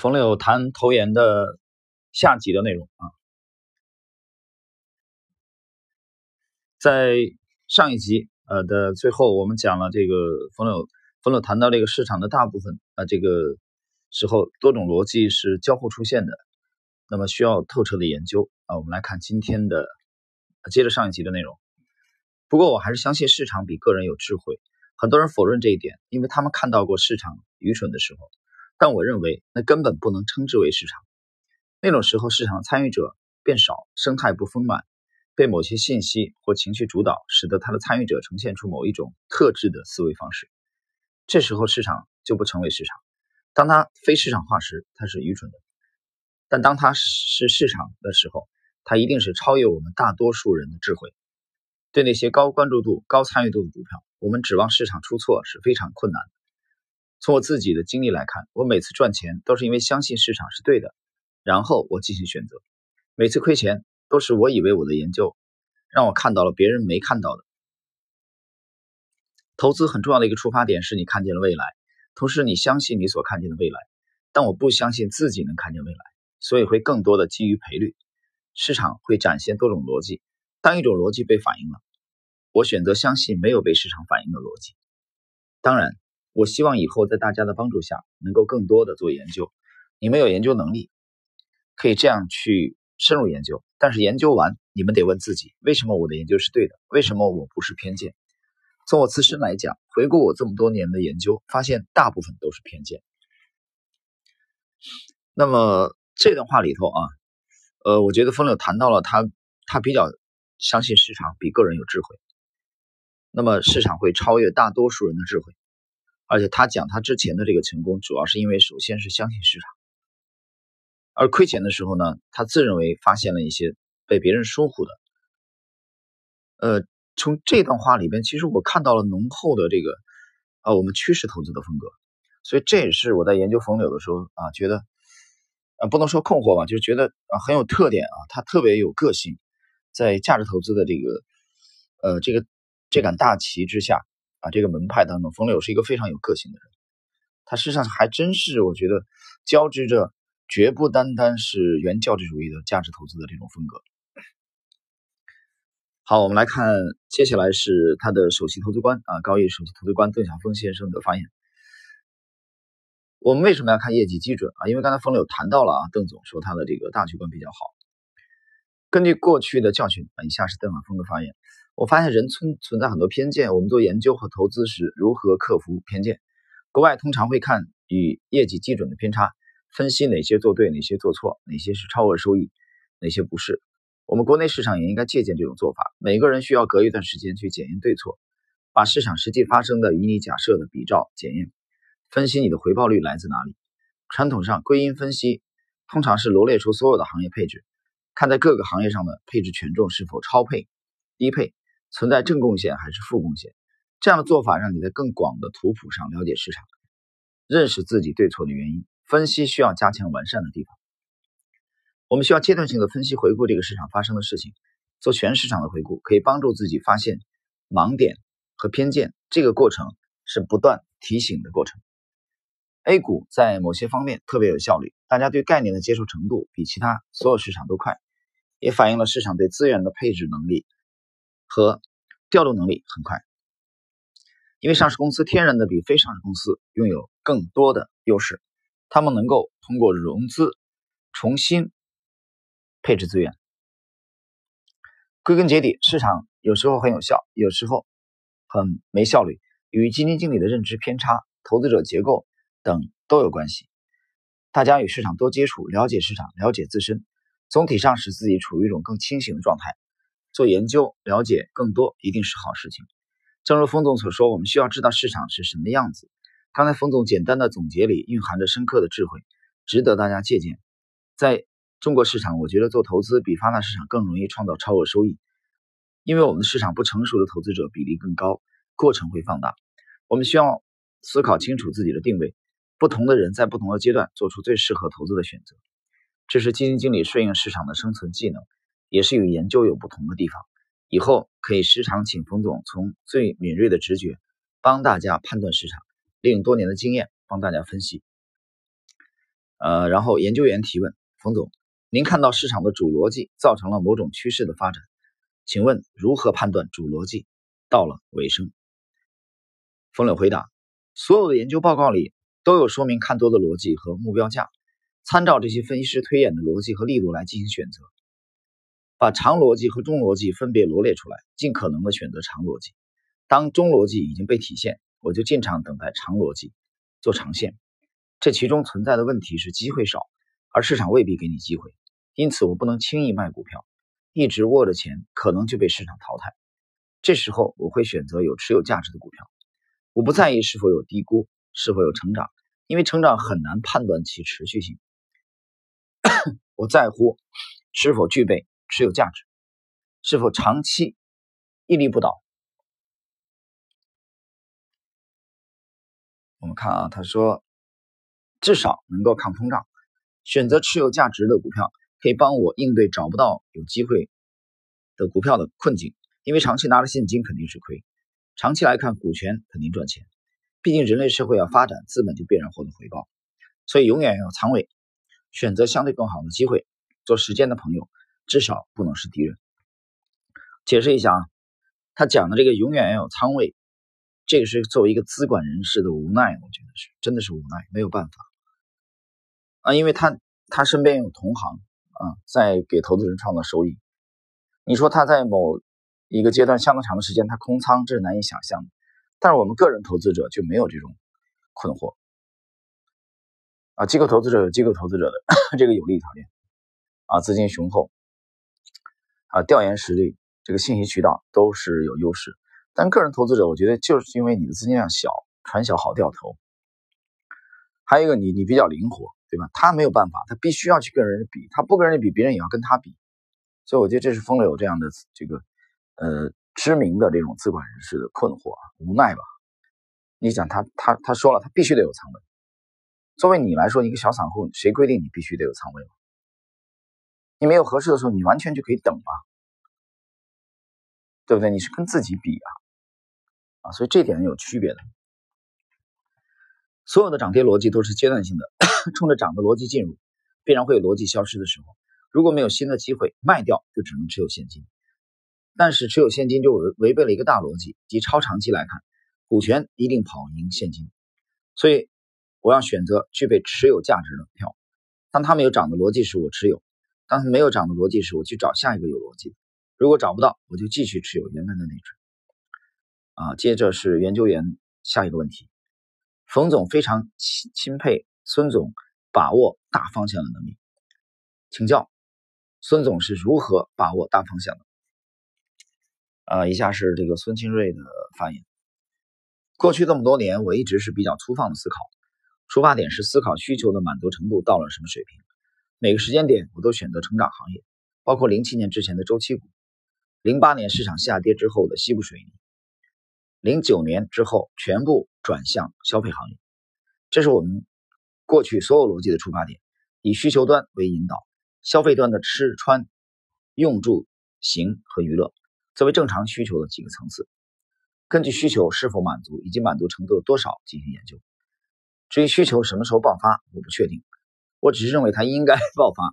冯柳谈投研的下集的内容啊，在上一集呃的最后，我们讲了这个冯柳冯柳谈到这个市场的大部分啊，这个时候多种逻辑是交互出现的，那么需要透彻的研究啊。我们来看今天的接着上一集的内容。不过我还是相信市场比个人有智慧，很多人否认这一点，因为他们看到过市场愚蠢的时候。但我认为那根本不能称之为市场。那种时候，市场参与者变少，生态不丰满，被某些信息或情绪主导，使得它的参与者呈现出某一种特质的思维方式。这时候，市场就不成为市场。当它非市场化时，它是愚蠢的；但当它是市场的时候，它一定是超越我们大多数人的智慧。对那些高关注度、高参与度的股票，我们指望市场出错是非常困难的。从我自己的经历来看，我每次赚钱都是因为相信市场是对的，然后我进行选择。每次亏钱都是我以为我的研究让我看到了别人没看到的。投资很重要的一个出发点是你看见了未来，同时你相信你所看见的未来。但我不相信自己能看见未来，所以会更多的基于赔率。市场会展现多种逻辑，当一种逻辑被反映了，我选择相信没有被市场反映的逻辑。当然。我希望以后在大家的帮助下，能够更多的做研究。你们有研究能力，可以这样去深入研究。但是研究完，你们得问自己：为什么我的研究是对的？为什么我不是偏见？从我自身来讲，回顾我这么多年的研究，发现大部分都是偏见。那么这段话里头啊，呃，我觉得风柳谈到了他，他比较相信市场比个人有智慧。那么市场会超越大多数人的智慧。而且他讲他之前的这个成功，主要是因为首先是相信市场，而亏钱的时候呢，他自认为发现了一些被别人疏忽的。呃，从这段话里边，其实我看到了浓厚的这个啊，我们趋势投资的风格。所以这也是我在研究冯柳的时候啊，觉得啊，不能说困惑吧，就是觉得啊很有特点啊，他特别有个性，在价值投资的这个呃这个这杆大旗之下。啊，这个门派当中，冯柳是一个非常有个性的人。他事实上还真是，我觉得交织着绝不单单是原教旨主义的价值投资的这种风格。好，我们来看接下来是他的首席投资官啊，高毅首席投资官邓小峰先生的发言。我们为什么要看业绩基准啊？因为刚才冯柳谈到了啊，邓总说他的这个大局观比较好。根据过去的教训啊，以下是邓晓峰的发言。我发现人存存在很多偏见。我们做研究和投资时，如何克服偏见？国外通常会看与业绩基准的偏差，分析哪些做对，哪些做错，哪些是超额收益，哪些不是。我们国内市场也应该借鉴这种做法。每个人需要隔一段时间去检验对错，把市场实际发生的与你假设的比照检验，分析你的回报率来自哪里。传统上归因分析通常是罗列出所有的行业配置，看在各个行业上的配置权重是否超配、低配。存在正贡献还是负贡献？这样的做法让你在更广的图谱上了解市场，认识自己对错的原因，分析需要加强完善的地方。我们需要阶段性的分析回顾这个市场发生的事情，做全市场的回顾，可以帮助自己发现盲点和偏见。这个过程是不断提醒的过程。A 股在某些方面特别有效率，大家对概念的接受程度比其他所有市场都快，也反映了市场对资源的配置能力。和调度能力很快，因为上市公司天然的比非上市公司拥有更多的优势，他们能够通过融资重新配置资源。归根结底，市场有时候很有效，有时候很没效率，与基金经理的认知偏差、投资者结构等都有关系。大家与市场多接触，了解市场，了解自身，总体上使自己处于一种更清醒的状态。做研究了解更多一定是好事情。正如冯总所说，我们需要知道市场是什么样子。刚才冯总简单的总结里蕴含着深刻的智慧，值得大家借鉴。在中国市场，我觉得做投资比发达市场更容易创造超额收益，因为我们的市场不成熟的投资者比例更高，过程会放大。我们需要思考清楚自己的定位，不同的人在不同的阶段做出最适合投资的选择，这是基金经理顺应市场的生存技能。也是与研究有不同的地方，以后可以时常请冯总从最敏锐的直觉帮大家判断市场，利用多年的经验帮大家分析。呃，然后研究员提问：冯总，您看到市场的主逻辑造成了某种趋势的发展，请问如何判断主逻辑到了尾声？冯柳回答：所有的研究报告里都有说明看多的逻辑和目标价，参照这些分析师推演的逻辑和力度来进行选择。把长逻辑和中逻辑分别罗列出来，尽可能的选择长逻辑。当中逻辑已经被体现，我就进场等待长逻辑做长线。这其中存在的问题是机会少，而市场未必给你机会，因此我不能轻易卖股票，一直握着钱可能就被市场淘汰。这时候我会选择有持有价值的股票。我不在意是否有低估，是否有成长，因为成长很难判断其持续性。我在乎是否具备。持有价值是否长期屹立不倒？我们看啊，他说至少能够抗通胀。选择持有价值的股票可以帮我应对找不到有机会的股票的困境，因为长期拿着现金肯定是亏，长期来看股权肯定赚钱。毕竟人类社会要发展，资本就必然获得回报，所以永远要有仓位，选择相对更好的机会，做时间的朋友。至少不能是敌人。解释一下啊，他讲的这个永远要有仓位，这个是作为一个资管人士的无奈，我觉得是真的是无奈，没有办法啊，因为他他身边有同行啊，在给投资人创造收益。你说他在某一个阶段相当长的时间他空仓，这是难以想象的。但是我们个人投资者就没有这种困惑啊，机构投资者有机构投资者的 这个有利条件啊，资金雄厚。啊，调研实力，这个信息渠道都是有优势，但个人投资者，我觉得就是因为你的资金量小，船小好掉头，还有一个你你比较灵活，对吧？他没有办法，他必须要去跟人家比，他不跟人家比，别人也要跟他比，所以我觉得这是风流这样的这个呃知名的这种资管人士的困惑啊无奈吧。你想他他他说了，他必须得有仓位。作为你来说，一个小散户，谁规定你必须得有仓位了？你没有合适的时候，你完全就可以等嘛，对不对？你是跟自己比啊，啊，所以这点有区别的。所有的涨跌逻辑都是阶段性的，冲着涨的逻辑进入，必然会有逻辑消失的时候。如果没有新的机会卖掉，就只能持有现金。但是持有现金就违违背了一个大逻辑，即超长期来看，股权一定跑赢现金。所以我要选择具备持有价值的票，当它没有涨的逻辑时，我持有。当没有涨的逻辑时，我去找下一个有逻辑的。如果找不到，我就继续持有原来的那只。啊，接着是研究员下一个问题：冯总非常钦钦佩孙总把握大方向的能力，请教孙总是如何把握大方向的？啊，以下是这个孙清瑞的发言：过去这么多年，我一直是比较粗放的思考，出发点是思考需求的满足程度到了什么水平。每个时间点，我都选择成长行业，包括零七年之前的周期股，零八年市场下跌之后的西部水泥，零九年之后全部转向消费行业。这是我们过去所有逻辑的出发点，以需求端为引导，消费端的吃穿用住行和娱乐作为正常需求的几个层次，根据需求是否满足以及满足程度的多少进行研究。至于需求什么时候爆发，我不确定。我只是认为它应该爆发，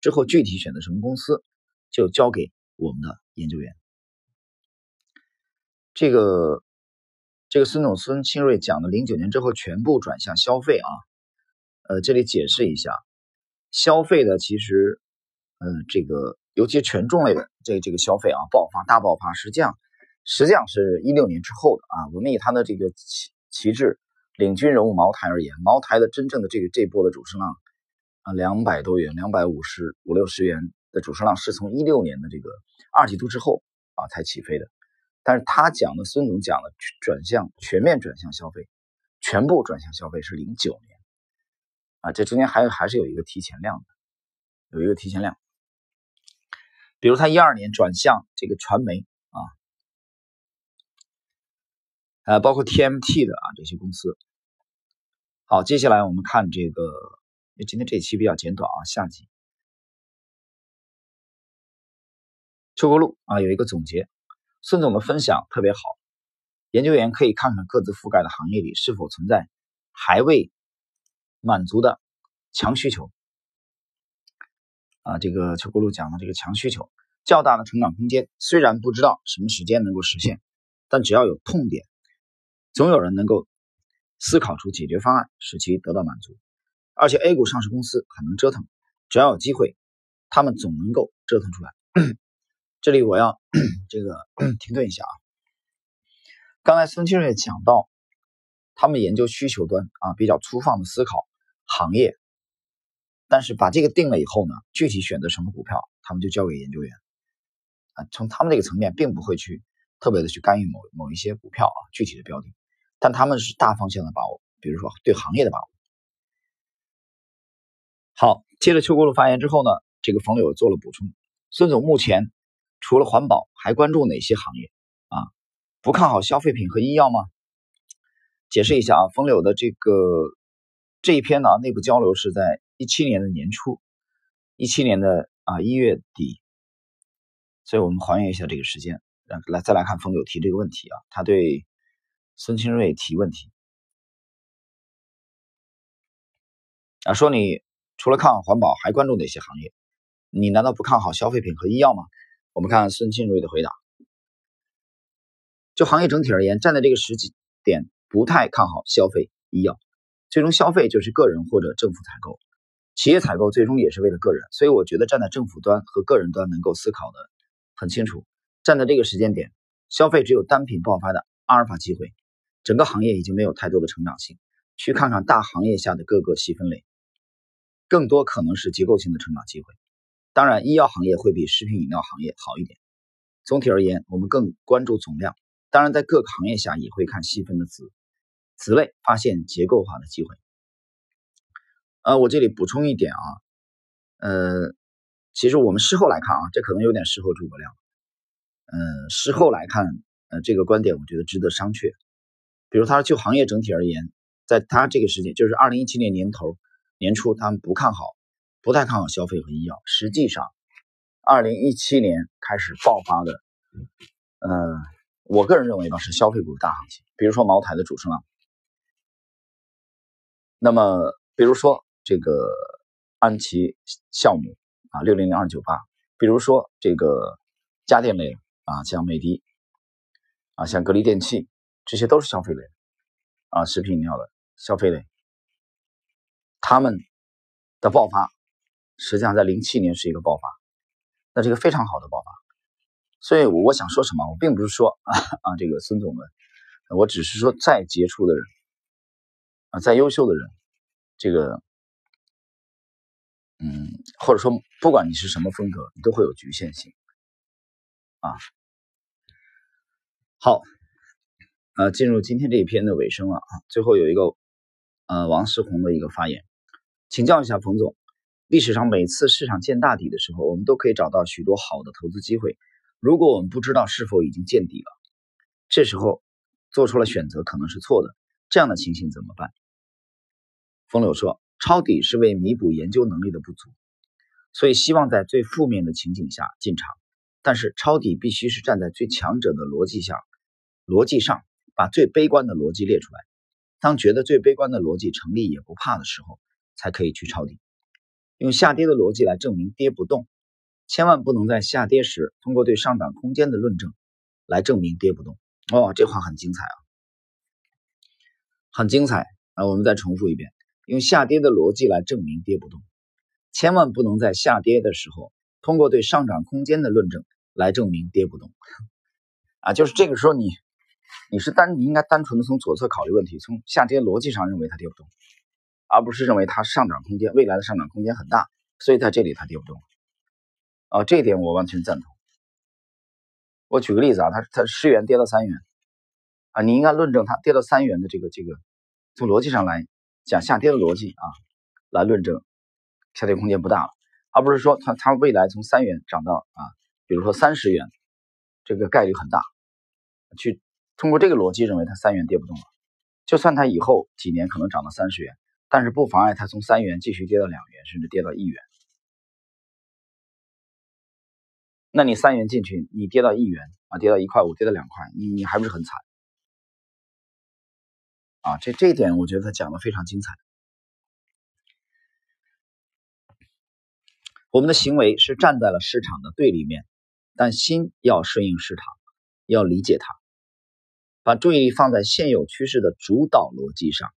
之后具体选择什么公司，就交给我们的研究员。这个这个孙总孙清瑞讲的零九年之后全部转向消费啊，呃，这里解释一下，消费的其实，嗯，这个尤其权重类的这这个消费啊爆发大爆发，实际上实际上是一六年之后的啊。我们以他的这个旗旗帜领军人物茅台而言，茅台的真正的这个这波的主升浪。啊，两百多元，两百五十五六十元的主升浪是从一六年的这个二季度之后啊才起飞的，但是他讲的孙总讲的转向全面转向消费，全部转向消费是零九年啊，这中间还还是有一个提前量的，有一个提前量，比如他一二年转向这个传媒啊，呃，包括 TMT 的啊这些公司。好，接下来我们看这个。因为今天这一期比较简短啊，下集秋国路啊有一个总结，孙总的分享特别好，研究员可以看看各自覆盖的行业里是否存在还未满足的强需求啊，这个邱国禄讲的这个强需求，较大的成长空间，虽然不知道什么时间能够实现，但只要有痛点，总有人能够思考出解决方案，使其得到满足。而且 A 股上市公司很能折腾，只要有机会，他们总能够折腾出来。这里我要 这个 停顿一下啊，刚才孙清瑞讲到，他们研究需求端啊，比较粗放的思考行业。但是把这个定了以后呢，具体选择什么股票，他们就交给研究员啊。从他们这个层面，并不会去特别的去干预某某一些股票啊，具体的标的，但他们是大方向的把握，比如说对行业的把握。好，接着邱国禄发言之后呢，这个冯柳做了补充。孙总目前除了环保，还关注哪些行业啊？不看好消费品和医药吗？解释一下啊，冯柳的这个这一篇呢，内部交流是在。一七年的年初，一七年的啊一月底，所以我们还原一下这个时间，来再来看冯柳提这个问题啊，他对孙清瑞提问题啊，说你除了看好环保，还关注哪些行业？你难道不看好消费品和医药吗？我们看孙庆瑞的回答，就行业整体而言，站在这个时机点，不太看好消费、医药，最终消费就是个人或者政府采购。企业采购最终也是为了个人，所以我觉得站在政府端和个人端能够思考的很清楚。站在这个时间点，消费只有单品爆发的阿尔法机会，整个行业已经没有太多的成长性。去看看大行业下的各个细分类，更多可能是结构性的成长机会。当然，医药行业会比食品饮料行业好一点。总体而言，我们更关注总量。当然，在各个行业下也会看细分的子子类，发现结构化的机会。呃，我这里补充一点啊，呃，其实我们事后来看啊，这可能有点事后诸葛亮。嗯，事后来看，呃，这个观点我觉得值得商榷。比如他说，就行业整体而言，在他这个时间，就是二零一七年年头年初，他们不看好，不太看好消费和医药。实际上，二零一七年开始爆发的，呃，我个人认为吧，是消费股大行情。比如说茅台的主升浪，那么比如说。这个安琪酵母啊，六零零二九八，比如说这个家电类啊，像美的啊，像格力电器，这些都是消费类啊，食品饮料的消费类，他们的爆发实际上在零七年是一个爆发，那是一个非常好的爆发，所以我想说什么，我并不是说 啊啊这个孙总们，我只是说再杰出的人啊，再优秀的人，这个。嗯，或者说，不管你是什么风格，你都会有局限性啊。好，呃，进入今天这一篇的尾声了啊。最后有一个呃王世宏的一个发言，请教一下冯总，历史上每次市场见大底的时候，我们都可以找到许多好的投资机会。如果我们不知道是否已经见底了，这时候做出了选择可能是错的，这样的情形怎么办？冯柳说。抄底是为弥补研究能力的不足，所以希望在最负面的情景下进场。但是抄底必须是站在最强者的逻辑下，逻辑上把最悲观的逻辑列出来。当觉得最悲观的逻辑成立也不怕的时候，才可以去抄底。用下跌的逻辑来证明跌不动，千万不能在下跌时通过对上涨空间的论证来证明跌不动。哦，这话很精彩啊，很精彩啊！我们再重复一遍。用下跌的逻辑来证明跌不动，千万不能在下跌的时候通过对上涨空间的论证来证明跌不动。啊，就是这个时候你你是单你应该单纯的从左侧考虑问题，从下跌逻辑上认为它跌不动，而不是认为它上涨空间未来的上涨空间很大，所以在这里它跌不动。啊，这一点我完全赞同。我举个例子啊，它它十元跌到三元，啊，你应该论证它跌到三元的这个这个从逻辑上来。讲下跌的逻辑啊，来论证下跌空间不大了，而不是说它它未来从三元涨到啊，比如说三十元，这个概率很大，去通过这个逻辑认为它三元跌不动了，就算它以后几年可能涨到三十元，但是不妨碍它从三元继续跌到两元，甚至跌到一元。那你三元进去，你跌到一元啊，跌到一块五，跌到两块，你你还不是很惨？啊，这这一点我觉得他讲的非常精彩。我们的行为是站在了市场的对立面，但心要顺应市场，要理解它，把注意力放在现有趋势的主导逻辑上，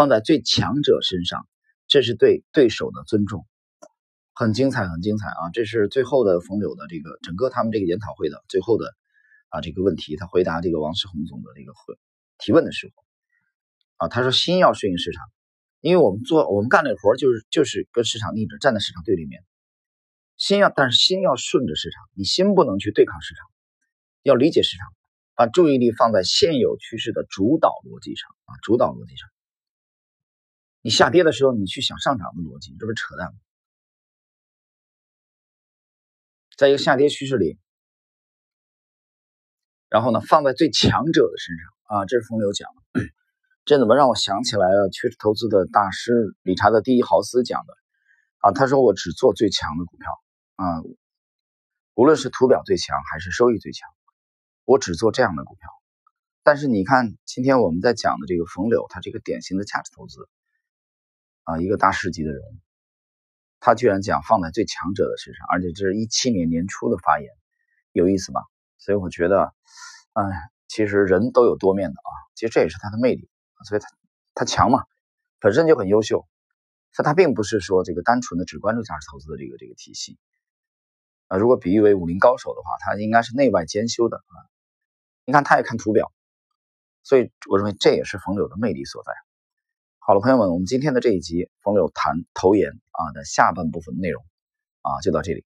放在最强者身上，这是对对手的尊重。很精彩，很精彩啊！这是最后的冯柳的这个整个他们这个研讨会的最后的啊这个问题，他回答这个王世宏总的这个会提问的时候啊，他说心要顺应市场，因为我们做我们干这活就是就是跟市场逆着，站在市场对立面。心要，但是心要顺着市场，你心不能去对抗市场，要理解市场，把注意力放在现有趋势的主导逻辑上啊，主导逻辑上。你下跌的时候，你去想上涨的逻辑，这不是扯淡吗？在一个下跌趋势里，然后呢，放在最强者的身上啊，这是风流讲的，这怎么让我想起来了？趋势投资的大师理查德·第一豪斯讲的啊，他说我只做最强的股票。啊，无论是图表最强还是收益最强，我只做这样的股票。但是你看，今天我们在讲的这个冯柳，他这个典型的价值投资啊，一个大师级的人物，他居然讲放在最强者的身上，而且这是一七年年初的发言，有意思吧？所以我觉得，哎，其实人都有多面的啊，其实这也是他的魅力。所以他他强嘛，本身就很优秀，所以他并不是说这个单纯的只关注价值投资的这个这个体系。啊，如果比喻为武林高手的话，他应该是内外兼修的啊。你看，他也看图表，所以我认为这也是冯柳的魅力所在。好了，朋友们，我们今天的这一集冯柳谈投研啊的下半部分内容啊就到这里。